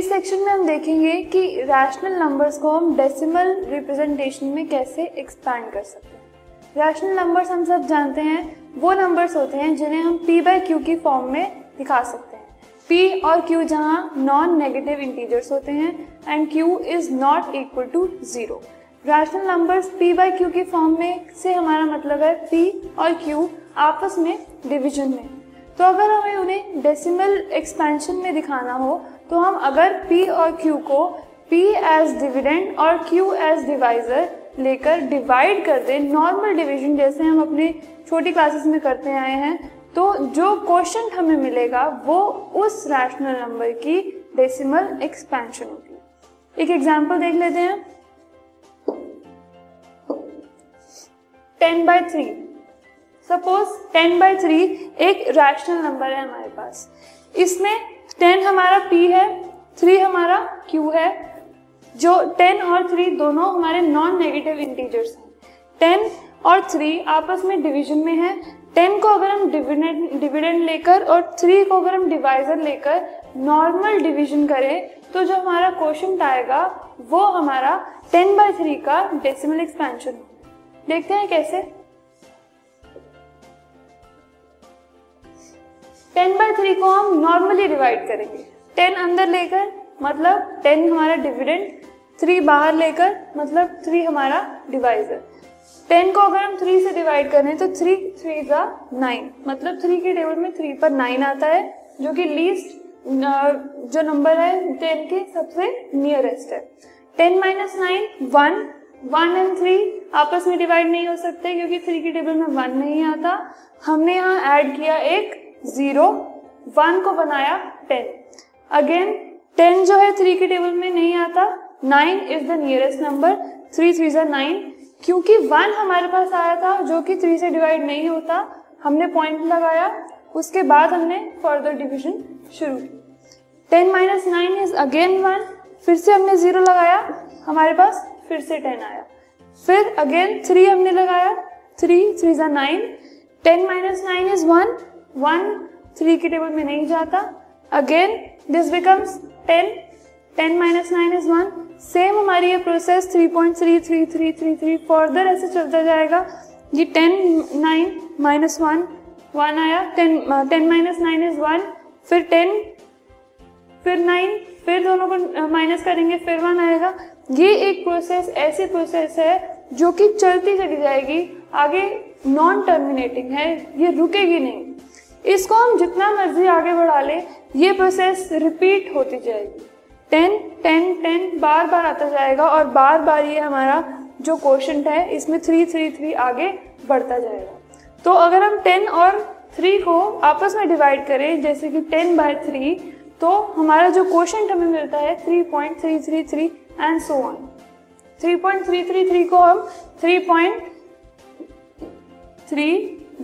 इस सेक्शन में हम देखेंगे कि रैशनल नंबर्स को हम डेसिमल रिप्रेजेंटेशन में कैसे एक्सपैंड कर सकते हैं। रैशनल नंबर्स हम सब जानते हैं, वो नंबर्स होते हैं जिन्हें हम p बाय क्यू की फॉर्म में दिखा सकते हैं। P और q जहाँ नॉन नेगेटिव इंटीजर्स होते हैं and q is not equal to zero rational numbers p by q की फॉर्म में से हमारा मतलब है p और q आपस में डिवीज़न में। तो अगर हमें उन्हें डेसिमल एक्सपेंशन में दिखाना हो तो हम अगर p और q को p एज डिविडेंड और q एज डिवाइजर लेकर डिवाइड कर दें नॉर्मल डिवीज़न जैसे हम अपने छोटी क्लासेस में करते आए हैं तो जो क्वेश्चन हमें मिलेगा वो उस रैशनल नंबर की डेसिमल एक्सपेंशन होगी। एक एग्जांपल देख लेते हैं। Ten by three suppose ten by three एक रैशनल नंबर है हमारे पास। इसमें टेन हमारा पी है थ्री हमारा क्यू है, जो टेन और थ्री दोनों हमारे नॉन नेगेटिव इंटीजर्स हैं। टेन और थ्री आपस में डिवीज़न में है। टेन को अगर हम डिविडेंड डिविडेंड लेकर और थ्री को अगर हम डिवाइजर लेकर नॉर्मल डिवीज़न करें तो जो हमारा क्वेश्चन आएगा, वो हमारा टेन बाई थ्री का डेसिमल एक्सपेंशन देखते हैं कैसे? टेन बाई थ्री को हम नॉर्मली डिवाइड करेंगे। टेन अंदर लेकर मतलब टेन हमारा डिविडेंड थ्री बाहर लेकर मतलब थ्री हमारा डिवाइजर टेन को अगर हम थ्री से डिवाइड करें तो थ्री थ्री का नाइन मतलब थ्री के टेबल में थ्री पर नाइन आता है, जो कि लीस्ट जो नंबर है टेन के सबसे नियरेस्ट है। Ten minus nine one one and three आपस में डिवाइड नहीं हो सकते, क्योंकि थ्री के टेबल में वन नहीं आता। हमने यहाँ ऐड किया एक ज़ीरो, वन को बनाया टेन। अगेन टेन जो है थ्री के टेबल में नहीं आता। Nine is the nearest number three three ज़ा नाइन क्योंकि वन हमारे पास आया था, जो कि थ्री से डिवाइड नहीं होता। हमने पॉइंट लगाया। उसके बाद हमने फर्दर डिविजन शुरू। की ten minus nine is again one फिर से हमने ज़ीरो लगाया। हमारे पास फिर से टेन आया। फिर अगेन थ्री हमने लगाया। थ्री थ्री ज़ा nine ten minus nine is one one three के टेबल में नहीं जाता। Again this becomes ten ten minus nine is one same हमारी ये process three point three three three three three further ऐसे चलता जाएगा। ये ten nine minus one one आया। Ten ten minus nine is one फिर टेन फिर nine फिर दोनों को माइनस करेंगे, फिर वन आएगा। ये एक प्रोसेस ऐसी प्रोसेस है जो कि चलती चली जाएगी। आगे नॉन टर्मिनेटिंग है। ये रुकेगी नहीं। इसको हम जितना मर्ज़ी आगे बढ़ा लें, ये प्रोसेस रिपीट होती जाएगी। टेन टेन टेन बार बार आता जाएगा और बार बार ये हमारा जो क्वेश्चन है, इसमें थ्री थ्री थ्री आगे बढ़ता जाएगा। तो अगर हम टेन और थ्री को आपस में डिवाइड करें, जैसे कि टेन बाय थ्री तो हमारा जो क्वेश्चन हमें मिलता है three point three three three and so on three point three three three को हम थ्री पॉइंट थ्री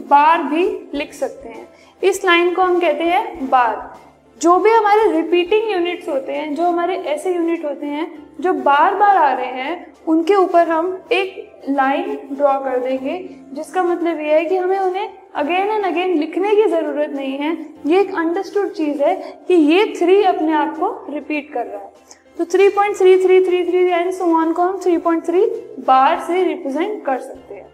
बार भी लिख सकते हैं। इस लाइन को हम कहते हैं बार। जो भी हमारे रिपीटिंग यूनिट्स होते हैं, जो हमारे ऐसे यूनिट होते हैं, जो बार बार आ रहे हैं, उनके ऊपर हम एक लाइन ड्रॉ कर देंगे, जिसका मतलब ये है कि हमें उन्हें अगेन एंड अगेन लिखने की ज़रूरत नहीं है। ये एक अंडरस्टूड चीज़ है कि ये थ्री अपने आप को रिपीट कर रहा है। तो three point three three three three and so one को हम थ्री पॉइंट थ्री बार से रिप्रेजेंट कर सकते हैं।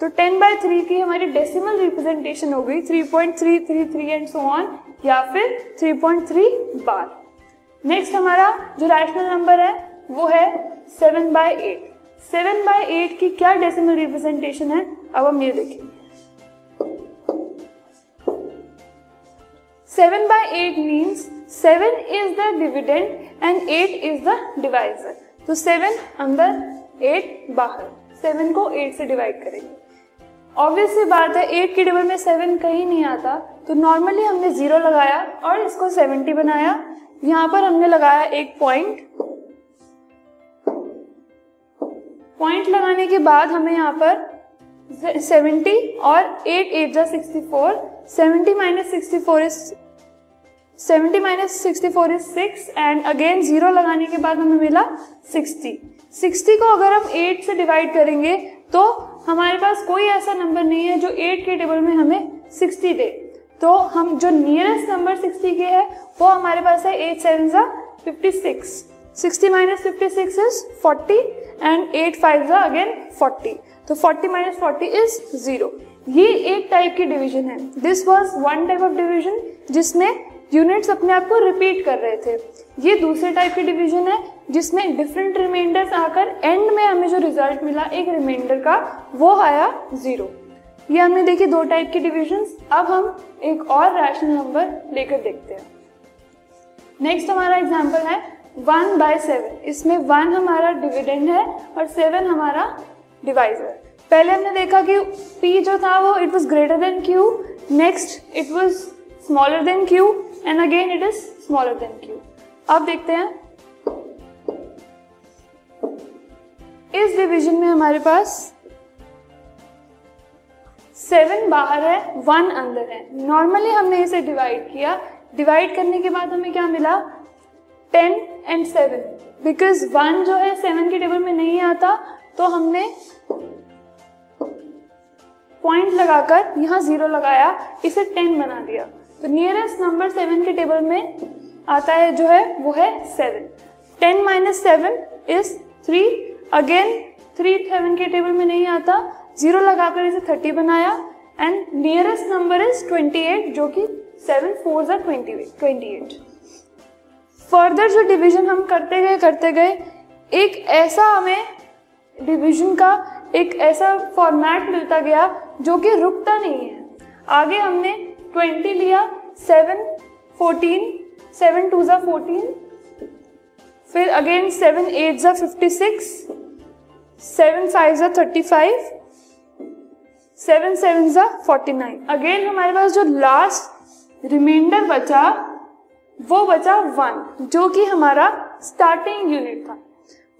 तो 10 बाय थ्री की हमारी डेसिमल रिप्रेजेंटेशन हो गई 3.333 एंड सो ऑन या फिर 3.3 बार नेक्स्ट हमारा जो रैशनल नंबर है, वो है 7 by eight seven by eight की क्या डेसिमल रिप्रेजेंटेशन है? अब हम ये देखें. Seven by eight means seven is the dividend and eight is the divisor तो सेवन अंदर एट बाहर सेवन को एट से डिवाइड करेंगे. ऑब्वियस सी बात है एट के टेबल में सेवन कहीं नहीं आता। तो नॉर्मली हमने ज़ीरो लगाया और इसको सेवेंटी बनाया। यहाँ पर हमने लगाया एक पॉइंट पॉइंट लगाने के बाद हमें यहाँ पर सेवेंटी और एट एट जा sixty four seventy minus sixty four is seventy minus sixty four is six and again zero लगाने के बाद हमें मिला सिक्सटी सिक्सटी को अगर हम एट से डिवाइड करेंगे तो हमारे पास कोई ऐसा नंबर नहीं है जो एट के टेबल में हमें सिक्सटी दे। तो हम जो नियरेस्ट नंबर सिक्सटी के है, वो हमारे पास है एट सेवन सा fifty six sixty minus fifty six is forty and eight five again forty तो forty minus forty is zero ये एक टाइप की डिवीज़न है। This was one type of division जिसमें यूनिट्स अपने आप को रिपीट कर रहे थे। ये दूसरे टाइप की डिवीज़न है, जिसमें डिफरेंट रिमाइंडर्स आकर एंड में हमें जो रिज़ल्ट मिला, एक रिमाइंडर का, वो आया ज़ीरो ये हमने देखी दो टाइप की डिविजन अब हम एक और रैशनल नंबर लेकर देखते हैं। नेक्स्ट हमारा एग्ज़ाम्पल है वन बाय सेवन इसमें वन हमारा डिविडेंड है और सेवन हमारा डिवाइजर पहले हमने देखा कि पी जो था वो it was greater than q next it was smaller than q and again it is smaller than q. अब देखते हैं। इस डिवीज़न में हमारे पास सेवन बाहर है वन अंदर है। नॉर्मली हमने इसे डिवाइड किया। डिवाइड करने के बाद हमें क्या मिला? Ten and seven because one जो है सेवन के टेबल में नहीं आता तो हमने पॉइंट लगाकर यहाँ ज़ीरो लगाया। इसे टेन बना दिया। तो नियरेस्ट नंबर सेवन के टेबल में आता है जो है, वो है seven ten minus seven is three again three seven के टेबल में नहीं आता. ज़ीरो लगाकर इसे थर्टी बनाया. And nearest number is twenty eight जो कि सेवन फोर ज़ा ट्वेंटी ट्वेंटी एट फर्दर जो डिवीज़न हम करते गए करते गए, एक ऐसा हमें डिवीज़न का एक ऐसा फॉर्मेट मिलता गया जो कि रुकता नहीं है. आगे हमने ट्वेंटी लिया, सेवन फोर्टीन, सेवन टू ज़ा फोर्टीन, फिर अगेन सेवन एट ज़ा फिफ्टी सिक्स, सेवन फाइव ज़ा थर्टी फाइव, सेवन सेवन ज़ा फोर्टी नाइन। अगेन हमारे पास जो लास्ट रिमाइंडर बचा, वो बचा वन जो कि हमारा स्टार्टिंग यूनिट था।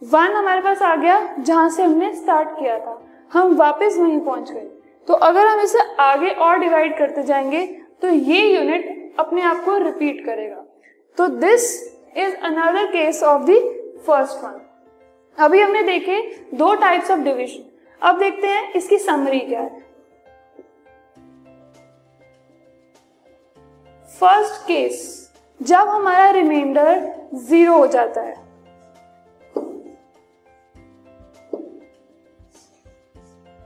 वन हमारे पास आ गया, जहाँ से हमने स्टार्ट किया था। हम वापस वहीं पहुँच गए। तो अगर हम इसे आगे और डिवाइड करते जाएँगे तो ये यूनिट अपने आप को रिपीट करेगा। तो this is another case of the first one अभी हमने देखे दो टाइप्स ऑफ़ डिविजन अब देखते हैं इसकी समरी क्या है। फ़र्स्ट केस जब हमारा रिमाइंडर ज़ीरो हो जाता है।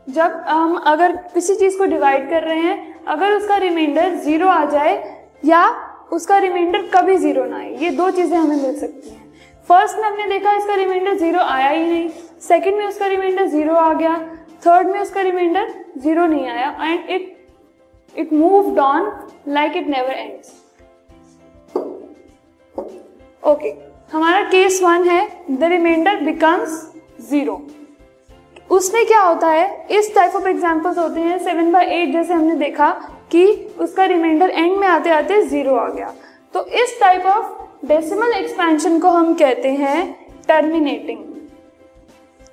जब हम अगर किसी चीज़ को डिवाइड कर रहे हैं अगर उसका रिमाइंडर ज़ीरो आ जाए या उसका रिमाइंडर कभी ज़ीरो ना आए, ये दो चीज़ें हमें मिल सकती हैं। फ़र्स्ट में हमने देखा इसका रिमाइंडर ज़ीरो आया ही नहीं। सेकंड में उसका रिमाइंडर ज़ीरो आ गया। थर्ड में उसका रिमाइंडर ज़ीरो नहीं आया। And it it move on like it never ends okay हमारा केस वन है द रिमाइंडर बिकम्स ज़ीरो उसमें क्या होता है? इस टाइप ऑफ़ एग्जाम्पल्स होते हैं। सेवन बाई एट जैसे हमने देखा कि उसका रिमाइंडर एंड में आते आते ज़ीरो आ गया। तो इस टाइप ऑफ़ डेसिमल एक्सपेंशन को हम कहते हैं टर्मिनेटिंग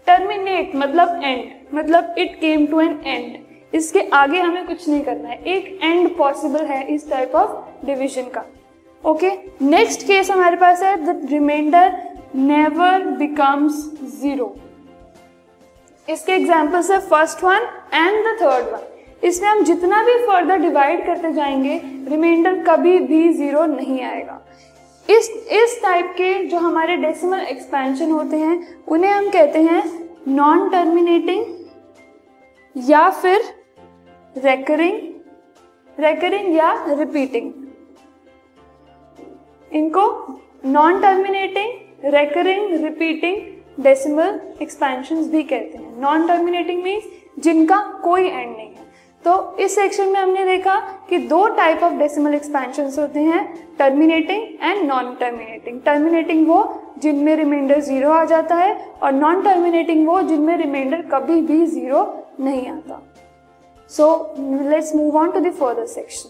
टर्मिनेट मतलब एंड मतलब it came to an end इसके आगे हमें कुछ नहीं करना है। एक एंड पॉसिबल है इस टाइप ऑफ़ डिविजन का। ओके नेक्स्ट केस हमारे पास है। The reminder never becomes zero इसके एग्जाम्पल्स है first one and the third one इसमें हम जितना भी फर्दर डिवाइड करते जाएँगे रिमाइंडर कभी भी ज़ीरो नहीं आएगा. इस इस टाइप के जो हमारे डेसिमल एक्सपेंशन होते हैं, उन्हें हम कहते हैं नॉन टर्मिनेटिंग या फिर रेकरिंग रेकरिंग या रिपीटिंग इनको non terminating recurring repeating decimal expansion भी कहते हैं। नॉन टर्मिनेटिंग मीन्स जिनका कोई एंड नहीं है। तो इस सेक्शन में हमने देखा कि दो टाइप ऑफ़ डेसिमल एक्सपेंशन होते हैं terminating and non terminating terminating वो जिनमें रिमाइंडर ज़ीरो आ जाता है और नॉन टर्मिनेटिंग वो जिनमें रिमाइंडर कभी भी ज़ीरो नहीं आता। So let's move on to the further section